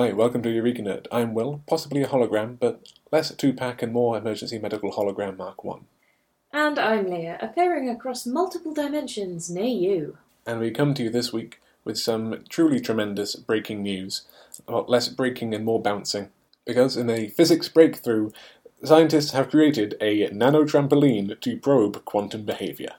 Hi, welcome to Eureka Nerd. I'm Will, possibly a hologram, but less Tupac and more emergency medical hologram Mark 1. And I'm Leah, appearing across multiple dimensions near you. And we come to you this week with some truly tremendous breaking news about less breaking and more bouncing. Because in a physics breakthrough, scientists have created a nanotrampoline to probe quantum behavior.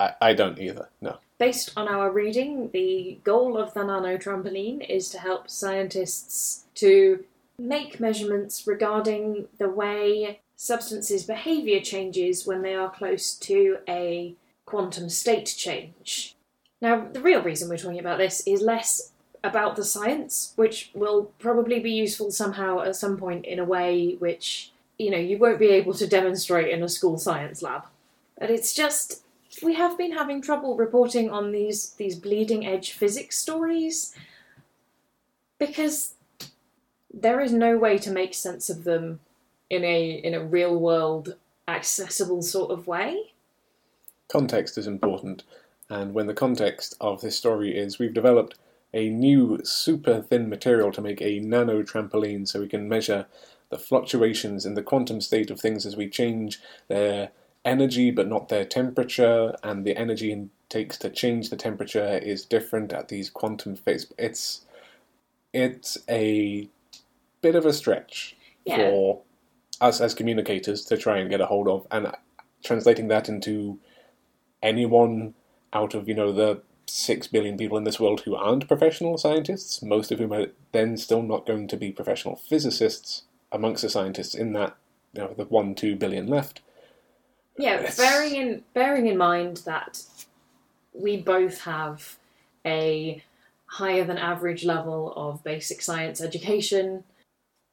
I, I don't either, no. Based on our reading, the goal of the nanotrampoline is to help scientists to make measurements regarding the way substances' behavior changes when they are close to a quantum state change. Now, the real reason we're talking about this is less about the science, which will probably be useful somehow at some point in a way which, you know, you won't be able to demonstrate in a school science lab. But it's just we have been having trouble reporting on these these bleeding edge physics stories because there is no way to make sense of them in a in a real world accessible sort of way. Context is important, and when the context of this story is we've developed a new super thin material to make a nano trampoline so we can measure the fluctuations in the quantum state of things as we change their energy but not their temperature, and the energy it takes to change the temperature is different at these quantum phase. It's it's a bit of a stretch Yeah. for us as communicators to try and get a hold of, and translating that into anyone out of you know the six billion people in this world who aren't professional scientists, most of whom are then still not going to be professional physicists amongst the scientists in that you know the one two billion left. Yeah, bearing in bearing in mind that we both have a higher than average level of basic science education.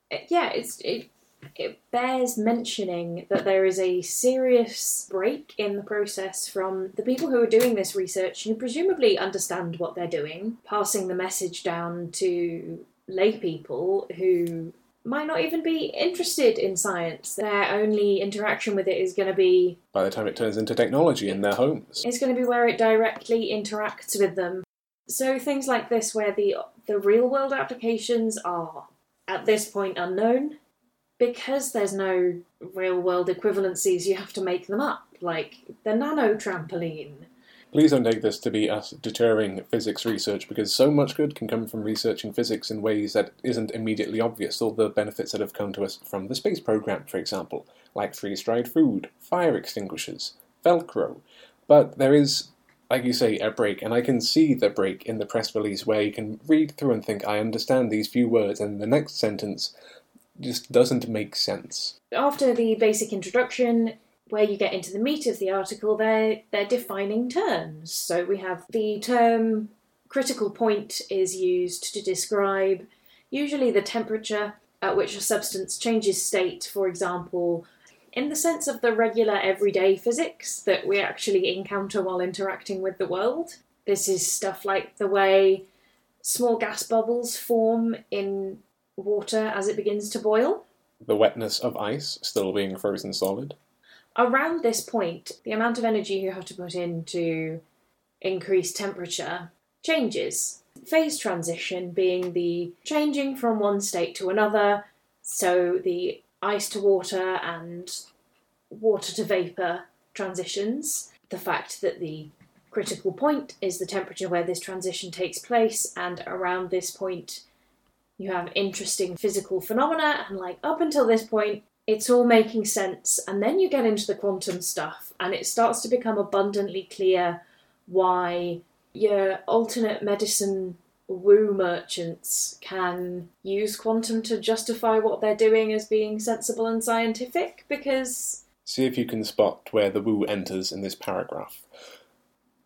it- yeah, it's it it bears mentioning that there is a serious break in the process from the people who are doing this research who presumably understand what they're doing, passing the message down to lay people who might not even be interested in science. Their only interaction with it is going to be By the time it turns into technology in their homes, is going to be where it directly interacts with them. So things like this, where the the real world applications are at this point unknown, because there's no real world equivalencies, you have to make them up, like the nano trampoline. Please don't take this to be us deterring physics research because so much good can come from researching physics in ways that isn't immediately obvious. All the benefits that have come to us from the space program, for example, like freeze dried food, fire extinguishers, Velcro. But there is, like you say, a break, and I can see the break in the press release where you can read through and think, I understand these few words, and the next sentence just doesn't make sense. After the basic introduction, where you get into the meat of the article, they're they're defining terms. So we have the term critical point is used to describe usually the temperature at which a substance changes state, for example, in the sense of the regular everyday physics that we actually encounter while interacting with the world. This is stuff like the way small gas bubbles form in water as it begins to boil. The wetness of ice still being frozen solid. Around this point, the amount of energy you have to put in to increase temperature changes. Phase transition being the changing from one state to another, so the ice to water and water to vapour transitions. The fact that the critical point is the temperature where this transition takes place, and around this point, you have interesting physical phenomena, and like up until this point, it's all making sense. And then you get into the quantum stuff, and it starts to become abundantly clear why your alternate medicine woo merchants can use quantum to justify what they're doing as being sensible and scientific because See if you can spot where the woo enters in this paragraph.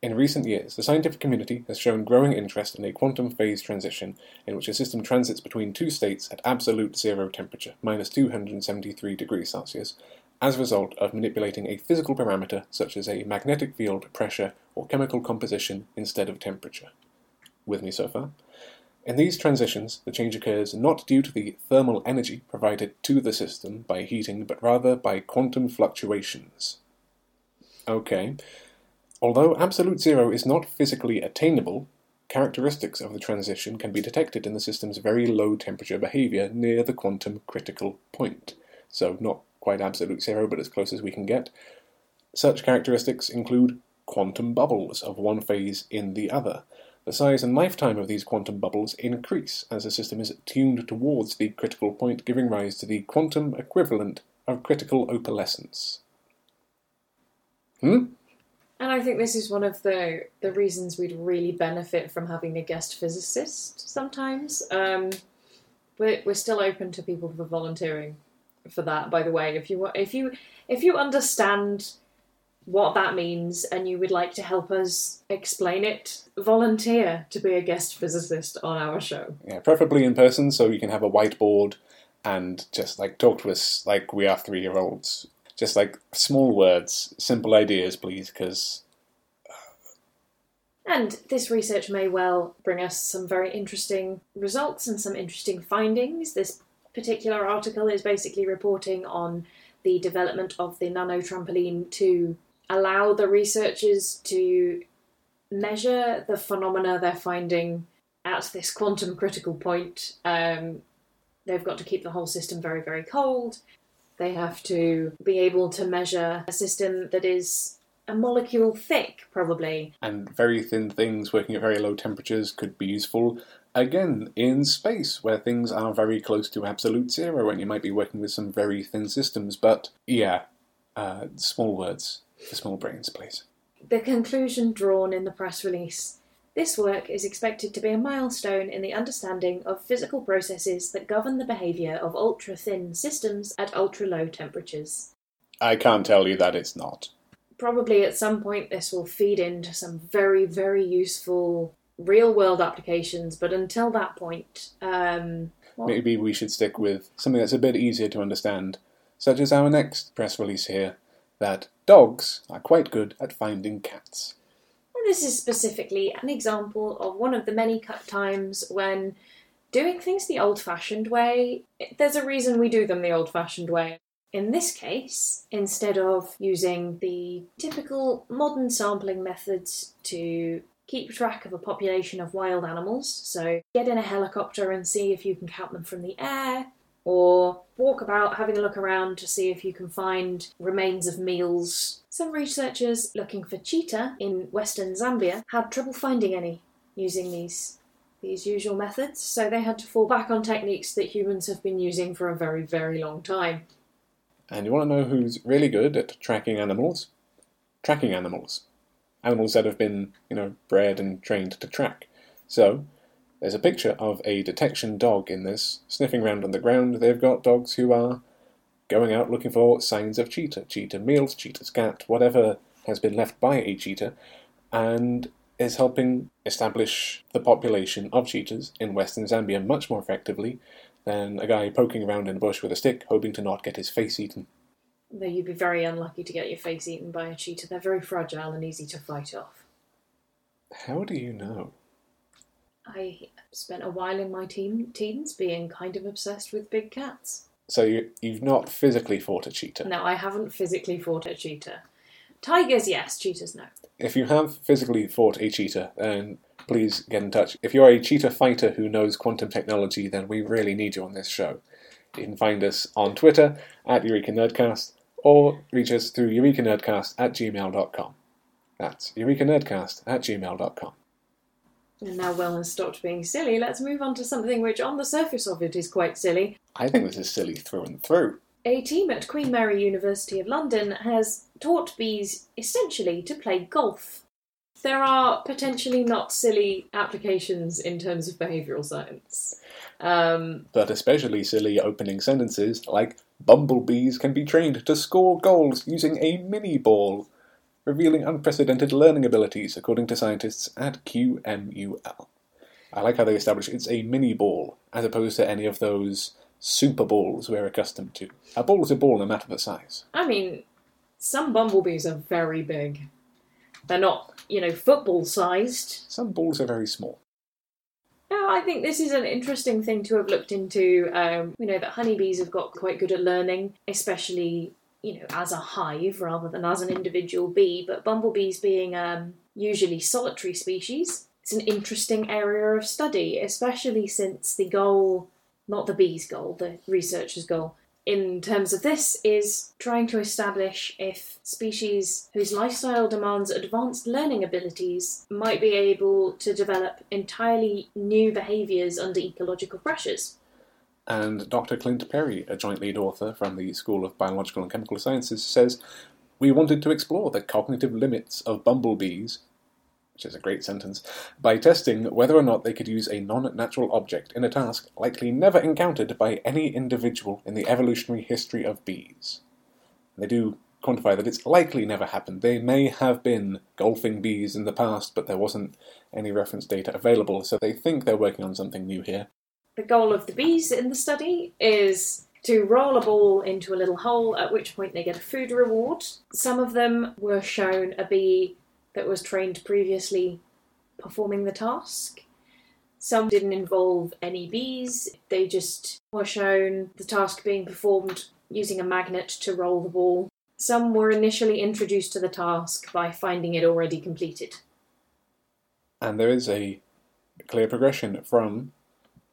In recent years, the scientific community has shown growing interest in a quantum phase transition in which a system transits between two states at absolute zero temperature, minus 273 degrees Celsius, as a result of manipulating a physical parameter such as a magnetic field, pressure, or chemical composition instead of temperature. With me so far? In these transitions, the change occurs not due to the thermal energy provided to the system by heating, but rather by quantum fluctuations. Okay. Although absolute zero is not physically attainable, characteristics of the transition can be detected in the system's very low temperature behavior near the quantum critical point. So, not quite absolute zero, but as close as we can get. Such characteristics include quantum bubbles of one phase in the other. The size and lifetime of these quantum bubbles increase as the system is tuned towards the critical point, giving rise to the quantum equivalent of critical opalescence. Hmm? And I think this is one of the the reasons we'd really benefit from having a guest physicist sometimes. Um, we're, we're still open to people for volunteering for that. By the way, if you if you if you understand what that means and you would like to help us explain it, volunteer to be a guest physicist on our show. Yeah, preferably in person so you can have a whiteboard and just like talk to us like we are three year olds. Just like small words, simple ideas, please, because And this research may well bring us some very interesting results and some interesting findings. This particular article is basically reporting on the development of the nano trampoline to allow the researchers to measure the phenomena they're finding at this quantum critical point. Um, they've got to keep the whole system very, very cold. They have to be able to measure a system that is a molecule thick, probably. and very thin things working at very low temperatures could be useful again in space where things are very close to absolute zero and you might be working with some very thin systems but yeah uh, small words for small brains please The conclusion drawn in the press release. This work is expected to be a milestone in the understanding of physical processes that govern the behaviour of ultra thin systems at ultra low temperatures. i can't tell you that it's not. Probably at some point, this will feed into some very, very useful real world applications, but until that point, um, well, maybe we should stick with something that's a bit easier to understand such as our next press release here that dogs are quite good at finding cats this is specifically an example of one of the many cut times when doing things the old fashioned way, there's a reason we do them the old fashioned way. In this case, instead of using the typical modern sampling methods to keep track of a population of wild animals, so get in a helicopter and see if you can count them from the air, or walk about having a look around to see if you can find remains of meals. Some researchers looking for cheetah in western Zambia had trouble finding any using these these usual methods, so they had to fall back on techniques that humans have been using for a very, very long time. And you want to know who's really good at tracking animals? Tracking animals. Animals that have been, you know, bred and trained to track. So, there's a picture of a detection dog in this, sniffing around on the ground. They've got dogs who are going out looking for signs of cheetah, cheetah meals, cheetah's cat, whatever has been left by a cheetah, and is helping establish the population of cheetahs in western Zambia much more effectively than a guy poking around in a bush with a stick, hoping to not get his face eaten. Though you'd be very unlucky to get your face eaten by a cheetah. They're very fragile and easy to fight off. How do you know? I spent a while in my teen, teens being kind of obsessed with big cats. So you, you've not physically fought a cheetah. No, I haven't physically fought a cheetah. Tigers, yes. Cheetahs, no. If you have physically fought a cheetah, then please get in touch. If you're a cheetah fighter who knows quantum technology, then we really need you on this show. You can find us on Twitter at Eureka Nerdcast or reach us through eureka nerdcast at gmail.com. That's eureka nerdcast at gmail.com. And now Will has stopped being silly, let's move on to something which, on the surface of it, is quite silly. I think this is silly through and through. A team at Queen Mary University of London has taught bees essentially to play golf. There are potentially not silly applications in terms of behavioural science. Um, But especially silly opening sentences like Bumblebees can be trained to score goals using a mini ball, revealing unprecedented learning abilities according to scientists at QMUL. I like how they establish it's a mini ball, as opposed to any of those super balls we're accustomed to. A ball is a ball no matter the size. I mean, some bumblebees are very big. They're not, you know, football sized. Some balls are very small. No, I think this is an interesting thing to have looked into. Um, we know that honeybees have got quite good at learning, especially, you know, as a hive rather than as an individual bee. But bumblebees being um, usually solitary species, it's an interesting area of study, especially since the goal, not the bee's goal, the researcher's goal, in terms of this is trying to establish if species whose lifestyle demands advanced learning abilities might be able to develop entirely new behaviours under ecological pressures. And Dr. Clint Perry, a joint lead author from the School of Biological and Chemical Sciences, says we wanted to explore the cognitive limits of bumblebees which is a great sentence, by testing whether or not they could use a non natural object in a task likely never encountered by any individual in the evolutionary history of bees. They do quantify that it's likely never happened. They may have been golfing bees in the past, but there wasn't any reference data available, so they think they're working on something new here. The goal of the bees in the study is to roll a ball into a little hole, at which point they get a food reward. Some of them were shown a bee that was trained previously performing the task. Some didn't involve any bees, they just were shown the task being performed using a magnet to roll the ball. Some were initially introduced to the task by finding it already completed. And there is a clear progression from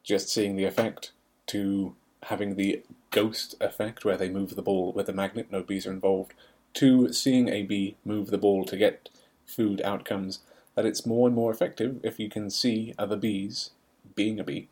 just seeing the effect to having the ghost effect where they move the ball with a magnet, no bees are involved, to seeing a bee move the ball to get food outcomes that it's more and more effective if you can see other bees being a bee,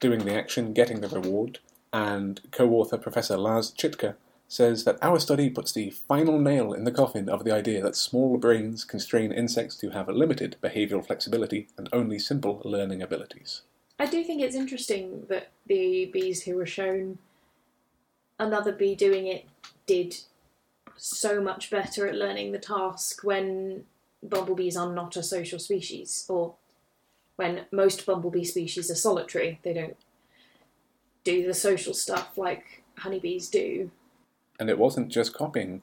doing the action, getting the reward, and co author Professor Lars Chittka says that our study puts the final nail in the coffin of the idea that small brains constrain insects to have a limited behavioural flexibility and only simple learning abilities. I do think it's interesting that the bees who were shown another bee doing it did so much better at learning the task when bumblebees are not a social species, or when most bumblebee species are solitary. They don't do the social stuff like honeybees do. And it wasn't just copying,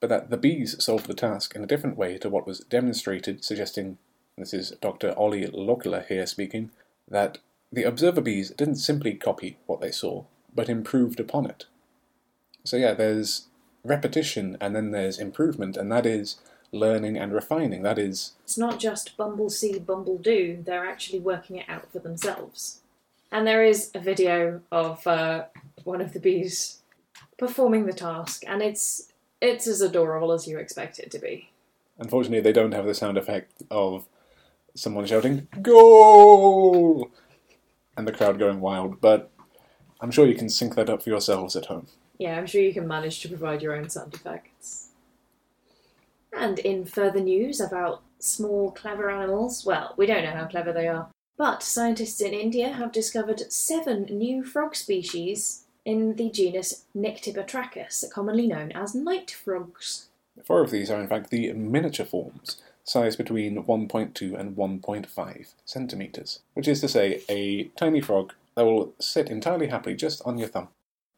but that the bees solved the task in a different way to what was demonstrated, suggesting this is Dr. Olli Loukola here speaking that the observer bees didn't simply copy what they saw, but improved upon it. So, yeah, there's repetition and then there's improvement, and that is learning and refining. That is. It's not just bumble see, bumble do, they're actually working it out for themselves. And there is a video of uh, one of the bees performing the task, and it's it's as adorable as you expect it to be. Unfortunately, they don't have the sound effect of someone shouting "Goal!" And the crowd going wild, but I'm sure you can sync that up for yourselves at home. Yeah, I'm sure you can manage to provide your own sound effects. And in further news about small, clever animals, well, we don't know how clever they are, but scientists in India have discovered seven new frog species in the genus Nyctibatrachus, commonly known as night frogs. Four of these are, in fact, the miniature forms, sized between 1.2 and 1.5 centimetres, which is to say, a tiny frog that will sit entirely happily just on your thumb.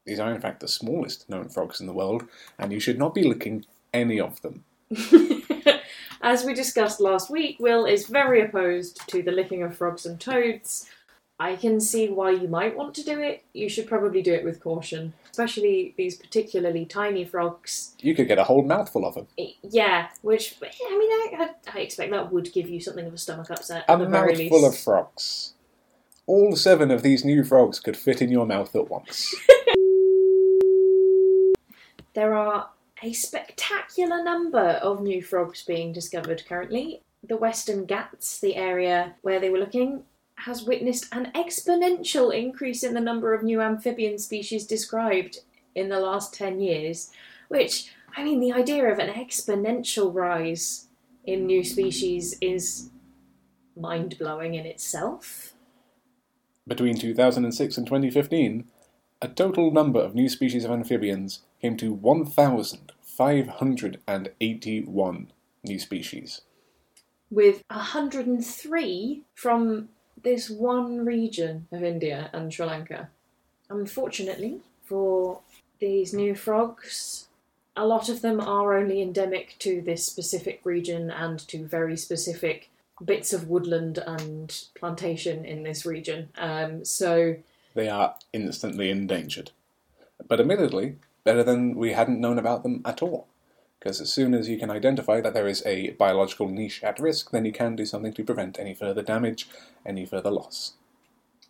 These are, in fact, the smallest known frogs in the world, and you should not be licking any of them. As we discussed last week, Will is very opposed to the licking of frogs and toads. I can see why you might want to do it. You should probably do it with caution, especially these particularly tiny frogs. You could get a whole mouthful of them. Yeah, which I mean, I, I expect that would give you something of a stomach upset. A mouthful of frogs. All seven of these new frogs could fit in your mouth at once. There are a spectacular number of new frogs being discovered currently. The Western Ghats, the area where they were looking, has witnessed an exponential increase in the number of new amphibian species described in the last 10 years. Which, I mean, the idea of an exponential rise in new species is mind blowing in itself. Between 2006 and 2015, a total number of new species of amphibians came to 1,581 new species. With 103 from this one region of India and Sri Lanka. Unfortunately, for these new frogs, a lot of them are only endemic to this specific region and to very specific bits of woodland and plantation in this region. Um, so they are instantly endangered. But admittedly, better than we hadn't known about them at all. Because as soon as you can identify that there is a biological niche at risk, then you can do something to prevent any further damage, any further loss.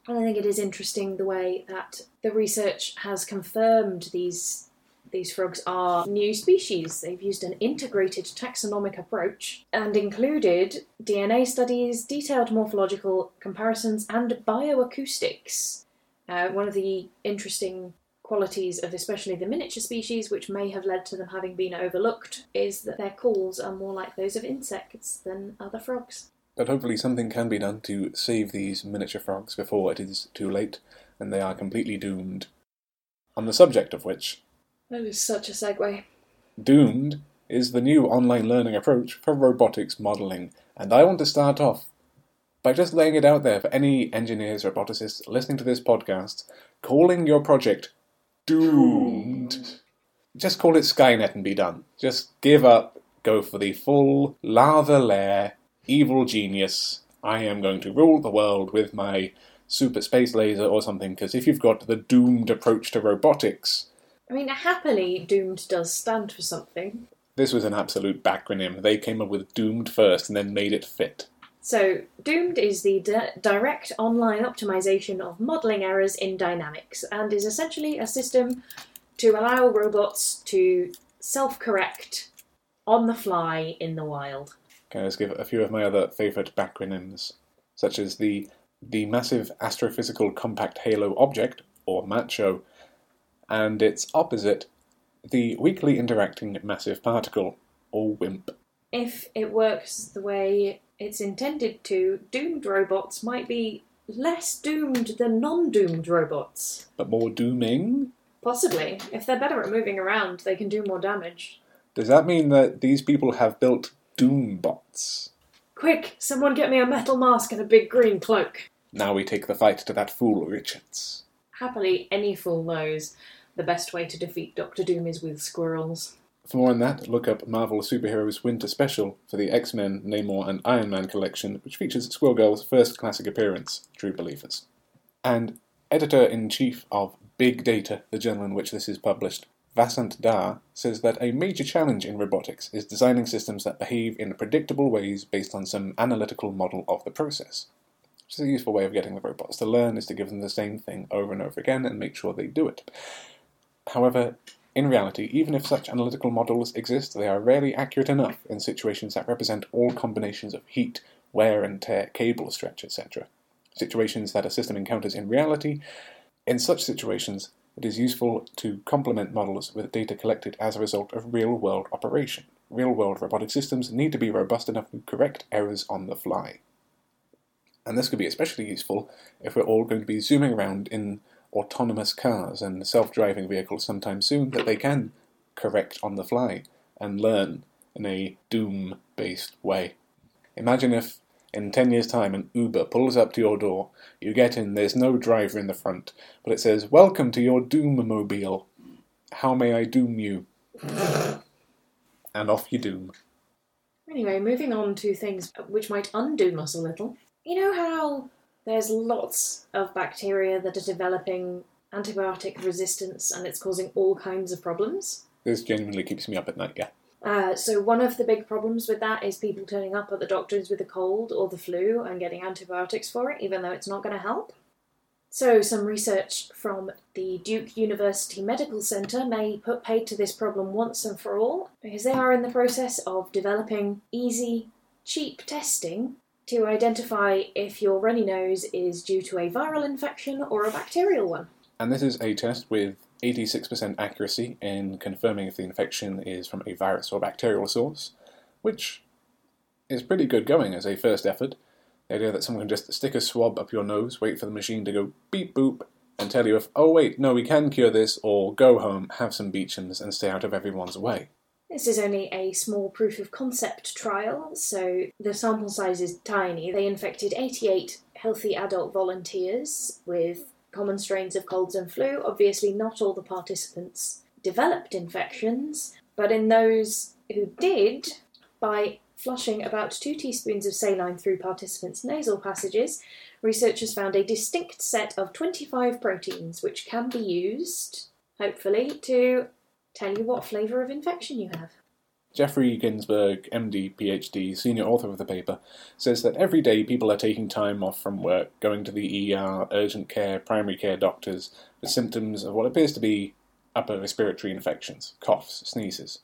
And I think it is interesting the way that the research has confirmed these these frogs are new species. They've used an integrated taxonomic approach and included DNA studies, detailed morphological comparisons, and bioacoustics. Uh, one of the interesting qualities of especially the miniature species, which may have led to them having been overlooked, is that their calls are more like those of insects than other frogs. But hopefully, something can be done to save these miniature frogs before it is too late and they are completely doomed. On the subject of which, That is such a segue. Doomed is the new online learning approach for robotics modeling, and I want to start off by just laying it out there for any engineers, roboticists listening to this podcast, calling your project doomed. Just call it Skynet and be done. Just give up, go for the full lava lair, evil genius. I am going to rule the world with my super space laser or something, because if you've got the doomed approach to robotics, I mean, happily, doomed does stand for something. this was an absolute backronym. They came up with doomed first and then made it fit. So, Doomed is the di- direct online optimization of modeling errors in dynamics and is essentially a system to allow robots to self correct on the fly in the wild. Can I just give a few of my other favourite backronyms, such as the the Massive Astrophysical Compact Halo Object, or MACHO, and its opposite, the Weakly Interacting Massive Particle, or WIMP. If it works the way it's intended to, doomed robots might be less doomed than non doomed robots. But more dooming? Possibly. If they're better at moving around, they can do more damage. Does that mean that these people have built doom bots? Quick, someone get me a metal mask and a big green cloak. Now we take the fight to that fool Richards. Happily, any fool knows the best way to defeat Doctor Doom is with squirrels. For more on that, look up Marvel Superheroes Winter Special for the X Men, Namor, and Iron Man collection, which features Squirrel Girl's first classic appearance, True Believers. And editor in chief of Big Data, the journal in which this is published, Vasant Dhar, says that a major challenge in robotics is designing systems that behave in predictable ways based on some analytical model of the process. Which is a useful way of getting the robots to learn is to give them the same thing over and over again and make sure they do it. However, in reality, even if such analytical models exist, they are rarely accurate enough in situations that represent all combinations of heat, wear and tear, cable stretch, etc. Situations that a system encounters in reality. In such situations, it is useful to complement models with data collected as a result of real world operation. Real world robotic systems need to be robust enough to correct errors on the fly. And this could be especially useful if we're all going to be zooming around in autonomous cars and self driving vehicles sometime soon that they can correct on the fly and learn in a doom based way. Imagine if in 10 years' time an Uber pulls up to your door, you get in, there's no driver in the front, but it says, Welcome to your Doom mobile. How may I doom you? and off you doom. Anyway, moving on to things which might undoom us a little. You know how there's lots of bacteria that are developing antibiotic resistance and it's causing all kinds of problems? This genuinely keeps me up at night, yeah. Uh, so one of the big problems with that is people turning up at the doctors with a cold or the flu and getting antibiotics for it, even though it's not going to help. So some research from the Duke University Medical Center may put paid to this problem once and for all, because they are in the process of developing easy, cheap testing to identify if your runny nose is due to a viral infection or a bacterial one. And this is a test with 86% accuracy in confirming if the infection is from a virus or bacterial source, which is pretty good going as a first effort. The idea that someone can just stick a swab up your nose, wait for the machine to go beep boop, and tell you if, oh wait, no, we can cure this, or go home, have some beechams, and stay out of everyone's way. This is only a small proof of concept trial, so the sample size is tiny. They infected 88 healthy adult volunteers with common strains of colds and flu. Obviously, not all the participants developed infections, but in those who did, by flushing about two teaspoons of saline through participants' nasal passages, researchers found a distinct set of 25 proteins which can be used, hopefully, to tell you what flavour of infection you have. Geoffrey Ginsburg, MD, PhD, senior author of the paper, says that every day people are taking time off from work, going to the ER, urgent care, primary care doctors with symptoms of what appears to be upper respiratory infections, coughs, sneezes.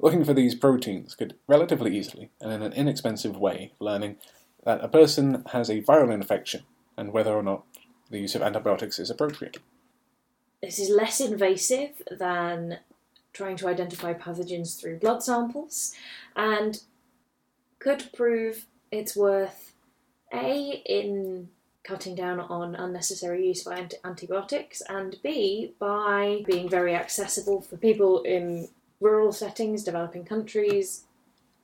Looking for these proteins could relatively easily and in an inexpensive way learning that a person has a viral infection and whether or not the use of antibiotics is appropriate. This is less invasive than trying to identify pathogens through blood samples and could prove its worth A in cutting down on unnecessary use of antibiotics and B by being very accessible for people in rural settings, developing countries,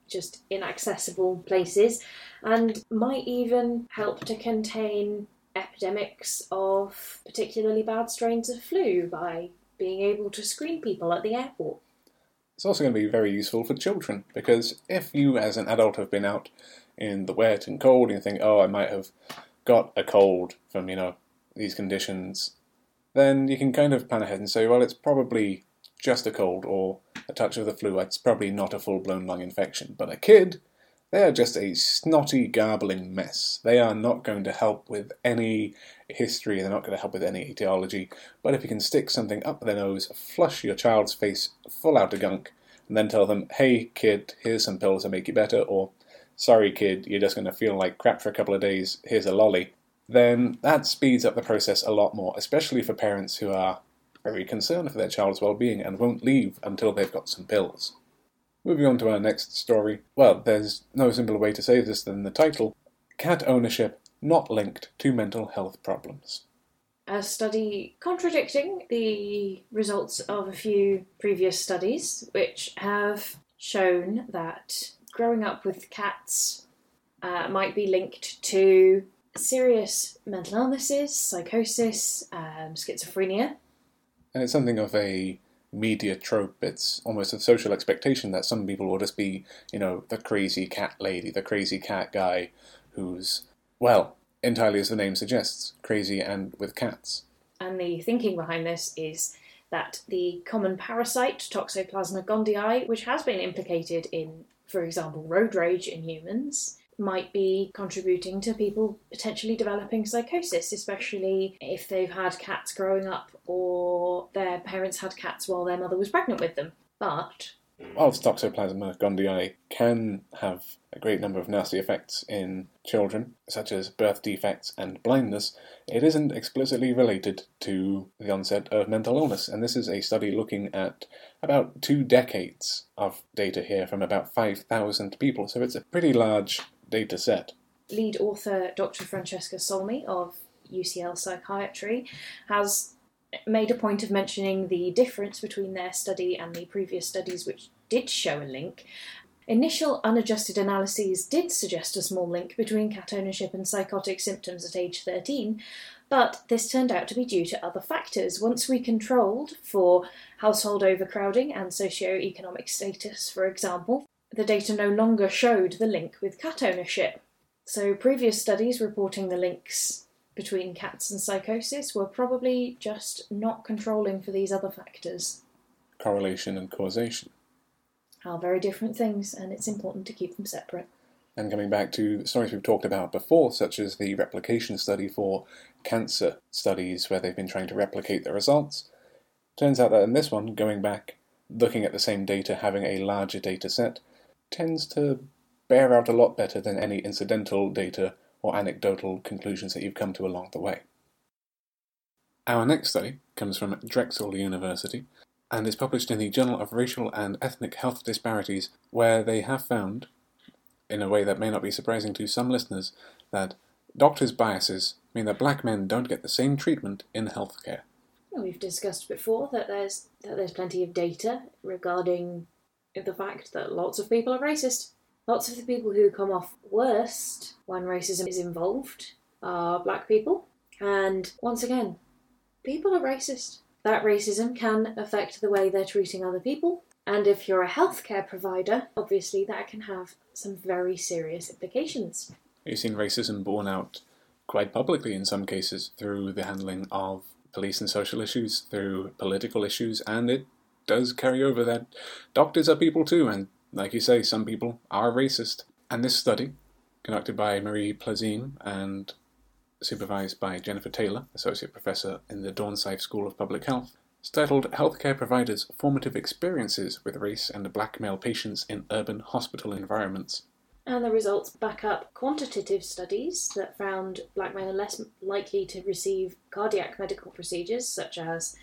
just inaccessible places, and might even help to contain epidemics of particularly bad strains of flu by being able to screen people at the airport. It's also going to be very useful for children because if you, as an adult, have been out in the wet and cold and you think, oh, I might have got a cold from, you know, these conditions, then you can kind of plan ahead and say, well, it's probably just a cold or a touch of the flu. It's probably not a full blown lung infection. But a kid, they are just a snotty, garbling mess. They are not going to help with any history, they're not going to help with any etiology. But if you can stick something up their nose, flush your child's face full out of gunk, and then tell them, hey kid, here's some pills to make you better, or sorry kid, you're just going to feel like crap for a couple of days, here's a lolly, then that speeds up the process a lot more, especially for parents who are very concerned for their child's well being and won't leave until they've got some pills. Moving on to our next story. Well, there's no simpler way to say this than the title Cat Ownership Not Linked to Mental Health Problems. A study contradicting the results of a few previous studies, which have shown that growing up with cats uh, might be linked to serious mental illnesses, psychosis, um, schizophrenia. And it's something of a media trope. It's almost a social expectation that some people will just be, you know, the crazy cat lady, the crazy cat guy who's, well, entirely as the name suggests, crazy and with cats. And the thinking behind this is that the common parasite, Toxoplasma gondii, which has been implicated in, for example, road rage in humans, might be contributing to people potentially developing psychosis, especially if they've had cats growing up or their parents had cats while their mother was pregnant with them. But whilst Toxoplasma gondii can have a great number of nasty effects in children, such as birth defects and blindness, it isn't explicitly related to the onset of mental illness. And this is a study looking at about two decades of data here from about 5,000 people. So it's a pretty large data set. Lead author Dr. Francesca Solmi of UCL Psychiatry has made a point of mentioning the difference between their study and the previous studies which did show a link. Initial unadjusted analyses did suggest a small link between cat ownership and psychotic symptoms at age 13, but this turned out to be due to other factors. Once we controlled for household overcrowding and socio-economic status, for example, the data no longer showed the link with cat ownership. So, previous studies reporting the links between cats and psychosis were probably just not controlling for these other factors. Correlation and causation. Are very different things, and it's important to keep them separate. And coming back to stories we've talked about before, such as the replication study for cancer studies where they've been trying to replicate the results, turns out that in this one, going back, looking at the same data, having a larger data set, tends to bear out a lot better than any incidental data or anecdotal conclusions that you've come to along the way. Our next study comes from Drexel University and is published in the Journal of Racial and Ethnic Health Disparities, where they have found, in a way that may not be surprising to some listeners, that doctors' biases mean that black men don't get the same treatment in healthcare. We've discussed before that there's that there's plenty of data regarding the fact that lots of people are racist. Lots of the people who come off worst when racism is involved are black people. And once again, people are racist. That racism can affect the way they're treating other people. And if you're a healthcare provider, obviously that can have some very serious implications. You've seen racism borne out quite publicly in some cases through the handling of police and social issues, through political issues, and it does carry over that doctors are people too, and like you say, some people are racist. And this study, conducted by Marie Plaisime and supervised by Jennifer Taylor, Associate Professor in the Dornsife School of Public Health, is titled Healthcare Providers' Formative Experiences with Race and Black Male Patients in Urban Hospital Environments. And the results back up quantitative studies that found black men are less likely to receive cardiac medical procedures such as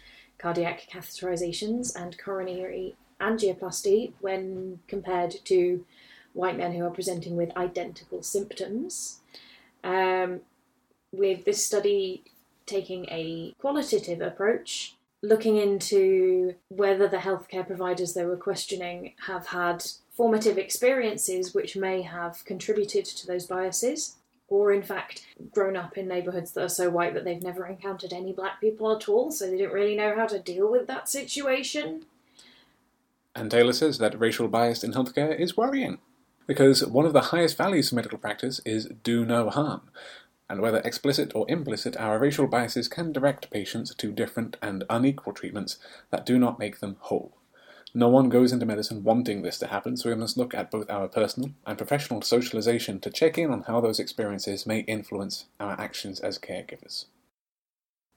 cardiac catheterizations and coronary angioplasty when compared to white men who are presenting with identical symptoms. Um, with this study taking a qualitative approach, looking into whether the healthcare providers they were questioning have had formative experiences which may have contributed to those biases, or in fact grown up in neighbourhoods that are so white that they've never encountered any black people at all, so they didn't really know how to deal with that situation. And Taylor says that racial bias in healthcare is worrying, because one of the highest values of medical practice is do no harm. And whether explicit or implicit, our racial biases can direct patients to different and unequal treatments that do not make them whole. No one goes into medicine wanting this to happen, so we must look at both our personal and professional socialization to check in on how those experiences may influence our actions as caregivers.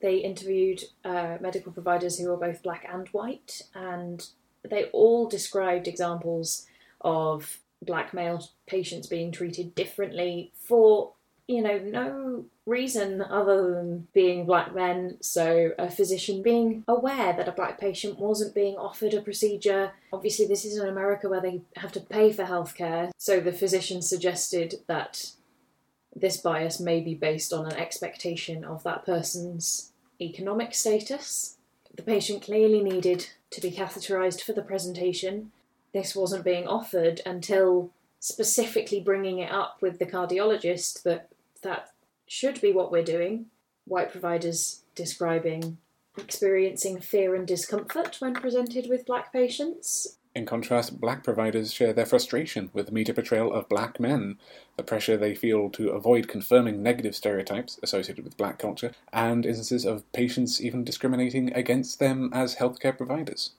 They interviewed uh, medical providers who were both black and white, and they all described examples of black male patients being treated differently for you know, no reason other than being black men. So, a physician being aware that a black patient wasn't being offered a procedure. Obviously, this is in America where they have to pay for healthcare. So, the physician suggested that this bias may be based on an expectation of that person's economic status. The patient clearly needed to be catheterized for the presentation. This wasn't being offered until specifically bringing it up with the cardiologist that that should be what we're doing. White providers describing experiencing fear and discomfort when presented with black patients. In contrast, black providers share their frustration with the media portrayal of black men, the pressure they feel to avoid confirming negative stereotypes associated with black culture, and instances of patients even discriminating against them as healthcare providers.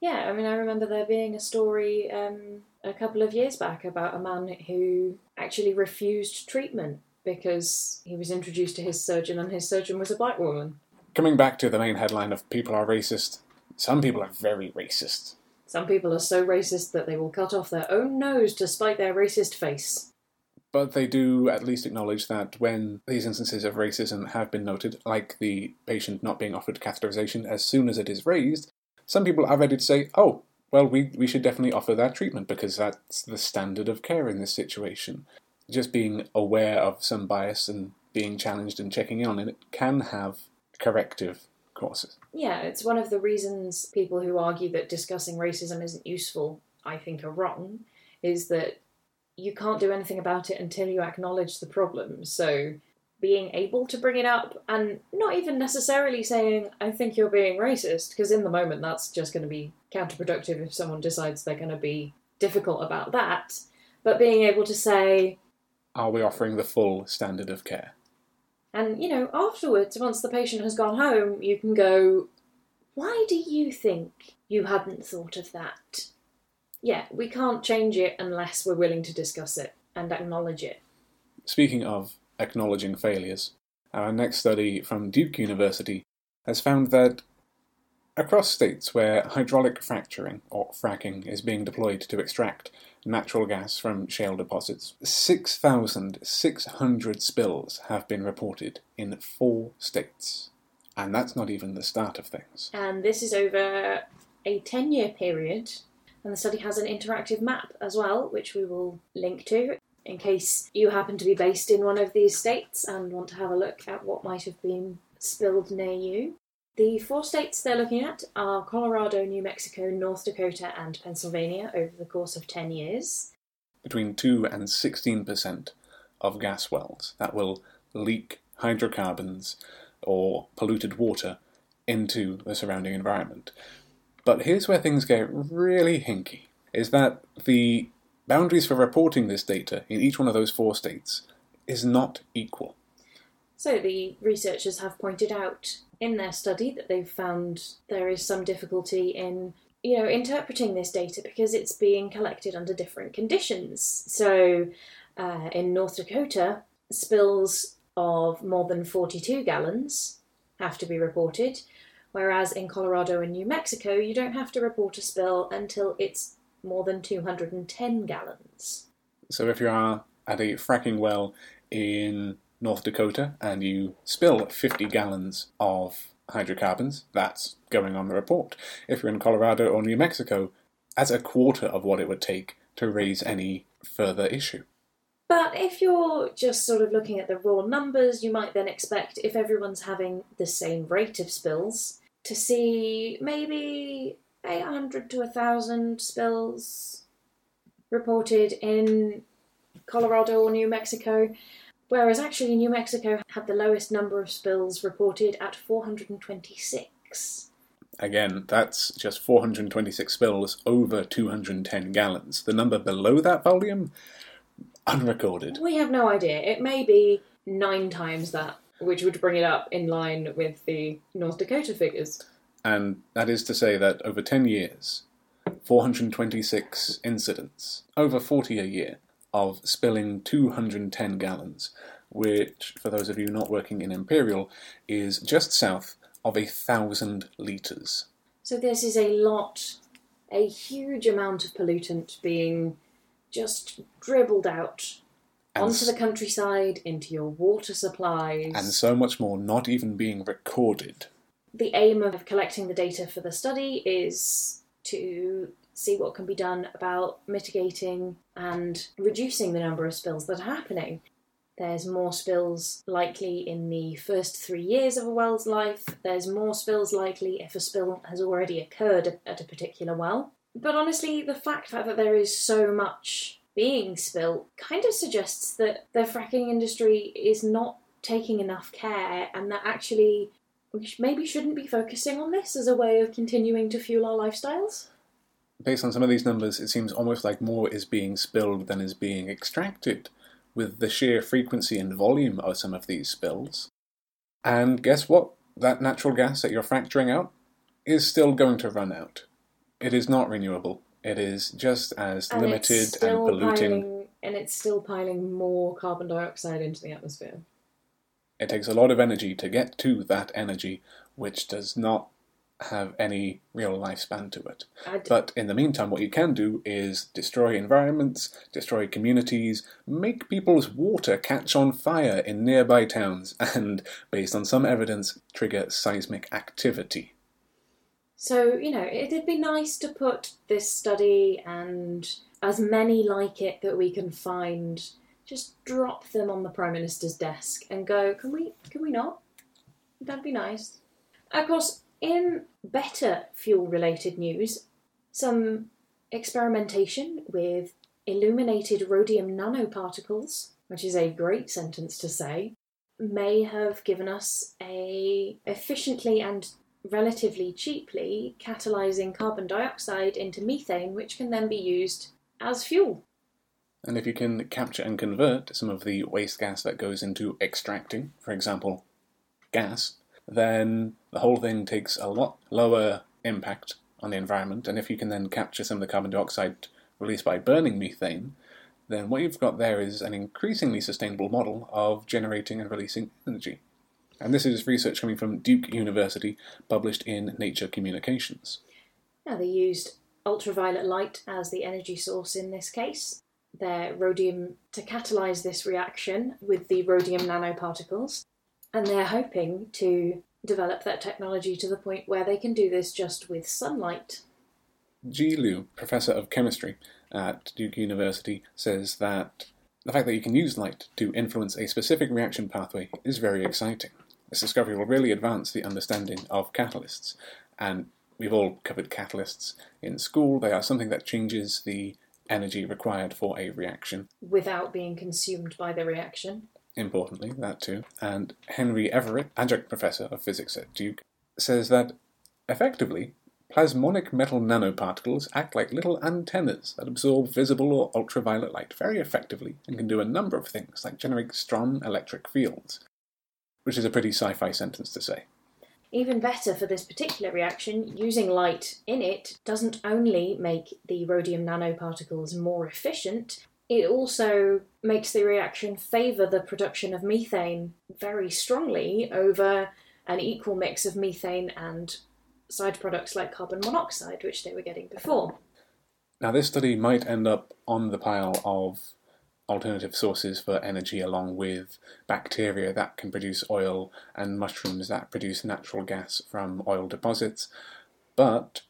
Yeah, I mean, I remember there being a story um, a couple of years back about a man who actually refused treatment because he was introduced to his surgeon and his surgeon was a black woman. Coming back to the main headline of people are racist, some people are very racist. Some people are so racist that they will cut off their own nose to spite their racist face. But they do at least acknowledge that when these instances of racism have been noted, like the patient not being offered catheterization as soon as it is raised, some people are ready to say, oh, well, we, we should definitely offer that treatment because that's the standard of care in this situation just being aware of some bias and being challenged and checking in on it can have corrective courses. Yeah, it's one of the reasons people who argue that discussing racism isn't useful, I think, are wrong, is that you can't do anything about it until you acknowledge the problem. So being able to bring it up and not even necessarily saying, I think you're being racist, because in the moment that's just going to be counterproductive if someone decides they're going to be difficult about that. But being able to say, are we offering the full standard of care? And, you know, afterwards, once the patient has gone home, you can go, why do you think you hadn't thought of that? Yeah, we can't change it unless we're willing to discuss it and acknowledge it. Speaking of acknowledging failures, our next study from Duke University has found that across states where hydraulic fracturing, or fracking, is being deployed to extract natural gas from shale deposits. 6,600 spills have been reported in four states. And that's not even the start of things. And this is over a 10 year period. And the study has an interactive map as well, which we will link to in case you happen to be based in one of these states and want to have a look at what might have been spilled near you. The four states they're looking at are Colorado, New Mexico, North Dakota, and Pennsylvania over the course of 10 years. Between 2 and 16% of gas wells that will leak hydrocarbons or polluted water into the surrounding environment. But here's where things get really hinky is that the boundaries for reporting this data in each one of those four states is not equal. So the researchers have pointed out in their study that they've found there is some difficulty in you know, interpreting this data because it's being collected under different conditions. So, uh, in North Dakota, spills of more than 42 gallons have to be reported, whereas in Colorado and New Mexico, you don't have to report a spill until it's more than 210 gallons. So if you are at a fracking well in North Dakota and you spill 50 gallons of hydrocarbons, that's going on the report. If you're in Colorado or New Mexico, that's a quarter of what it would take to raise any further issue. But if you're just sort of looking at the raw numbers, you might then expect if everyone's having the same rate of spills to see maybe 800 to 1,000 spills reported in Colorado or New Mexico, whereas actually New Mexico had the lowest number of spills reported at 426. Again, that's just 426 spills over 210 gallons. The number below that volume, unrecorded. We have no idea. It may be nine times that, which would bring it up in line with the North Dakota figures. And that is to say that over 10 years, 426 incidents, over 40 a year, of spilling 210 gallons, which, for those of you not working in Imperial, is just south of a thousand litres. So this is a lot, a huge amount of pollutant being just dribbled out And onto the countryside, into your water supplies. and so much more not even being recorded. the aim of collecting the data for the study is to see what can be done about mitigating and reducing the number of spills that are happening. There's more spills likely in the first three years of a well's life. There's more spills likely if a spill has already occurred at a particular well. But honestly, the fact that there is so much being spilt kind of suggests that the fracking industry is not taking enough care and that actually we maybe shouldn't be focusing on this as a way of continuing to fuel our lifestyles. Based on some of these numbers, it seems almost like more is being spilled than is being extracted, with the sheer frequency and volume of some of these spills. And guess what? That natural gas that you're fracturing out is still going to run out. It is not renewable. It is just as And limited and polluting. piling, and it's still piling more carbon dioxide into the atmosphere. It takes a lot of energy to get to that energy, which does not have any real lifespan to it. But in the meantime, what you can do is destroy environments, destroy communities, make people's water catch on fire in nearby towns, and, based on some evidence, trigger seismic activity. So, you know, it'd be nice to put this study and as many like it that we can find, just drop them on the Prime Minister's desk and go, can we can we not? That'd be nice. Of course, in better fuel related news, some experimentation with illuminated rhodium nanoparticles, which is a great sentence to say, may have given us a efficiently and relatively cheaply catalyzing carbon dioxide into methane, which can then be used as fuel. And if you can capture and convert some of the waste gas that goes into extracting, for example, gas, then the whole thing takes a lot lower impact on the environment. And if you can then capture some of the carbon dioxide released by burning methane, then what you've got there is an increasingly sustainable model of generating and releasing energy. And this is research coming from Duke University, published in Nature Communications. Now, they used ultraviolet light as the energy source in this case. Their rhodium to catalyze this reaction with the rhodium nanoparticles, and they're hoping to develop that technology to the point where they can do this just with sunlight. Jie Liu, professor of chemistry at Duke University, says that the fact that you can use light to influence a specific reaction pathway is very exciting. This discovery will really advance the understanding of catalysts, and we've all covered catalysts in school. They are something that changes the energy required for a reaction. without being consumed by the reaction. Importantly, that too. And Henry Everitt, adjunct professor of physics at Duke, says that effectively, plasmonic metal nanoparticles act like little antennas that absorb visible or ultraviolet light very effectively and can do a number of things, like generate strong electric fields. Which is a pretty sci fi sentence to say. Even better for this particular reaction, using light in it doesn't only make the rhodium nanoparticles more efficient, it also makes the reaction favour the production of methane very strongly over an equal mix of methane and side products like carbon monoxide, which they were getting before. Now, this study might end up on the pile of alternative sources for energy, along with bacteria that can produce oil and mushrooms that produce natural gas from oil deposits. But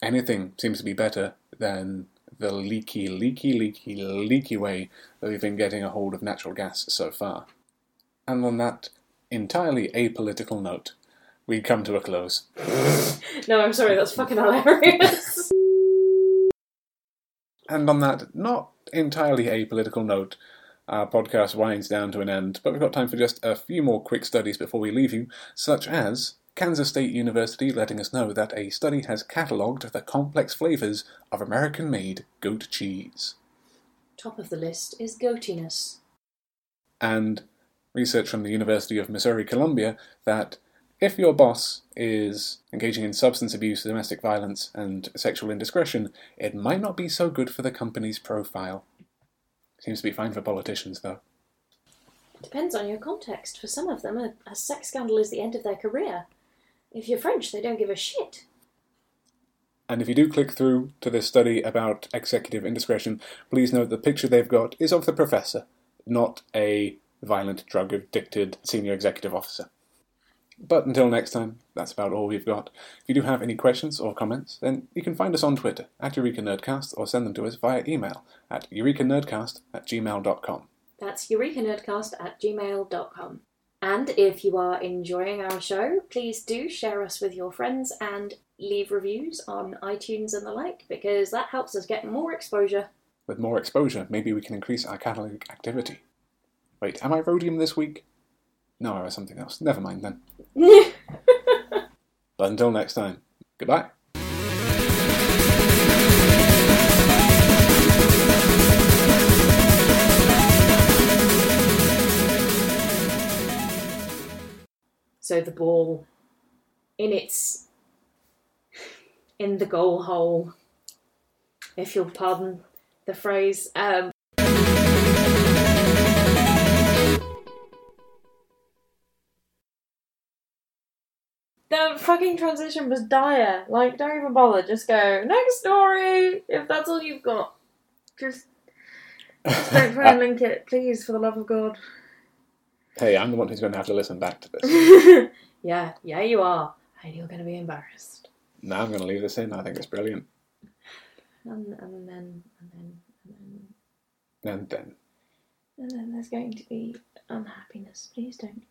anything seems to be better than the leaky, leaky, leaky, leaky way that we've been getting a hold of natural gas so far. And on that entirely apolitical note, we come to a close. No, I'm sorry, that's fucking hilarious. And on that not entirely apolitical note, our podcast winds down to an end, but we've got time for just a few more quick studies before we leave you, such as Kansas State University letting us know that a study has catalogued the complex flavours of American made goat cheese. Top of the list is goatiness. And research from the University of Missouri Columbia that if your boss is engaging in substance abuse, domestic violence, and sexual indiscretion, it might not be so good for the company's profile. Seems to be fine for politicians, though. Depends on your context. For some of them, a, a sex scandal is the end of their career. If you're French, they don't give a shit. And if you do click through to this study about executive indiscretion, please note the picture they've got is of the professor, not a violent drug addicted senior executive officer. But until next time, that's about all we've got. If you do have any questions or comments, then you can find us on Twitter at Eureka Nerdcast or send them to us via email at eurekanerdcast at gmail.com. That's eurekanerdcast at gmail.com. And if you are enjoying our show, please do share us with your friends and leave reviews on iTunes and the like, because that helps us get more exposure. With more exposure, maybe we can increase our catalog activity. Wait, am I rhodium this week? No, I was something else. Never mind then. But until next time, goodbye. So the ball in its in the goal hole if you'll pardon the phrase um the fucking transition was dire. Like don't even bother. Just go next story if that's all you've got. Just just don't try and link it please for the love of god Hey, I'm the one who's going to have to listen back to this. yeah, yeah, you are. And you're going to be embarrassed. now I'm going to leave this in. I think it's brilliant. And, and then, and then, and then, And then. and then there's going to be unhappiness. Please don't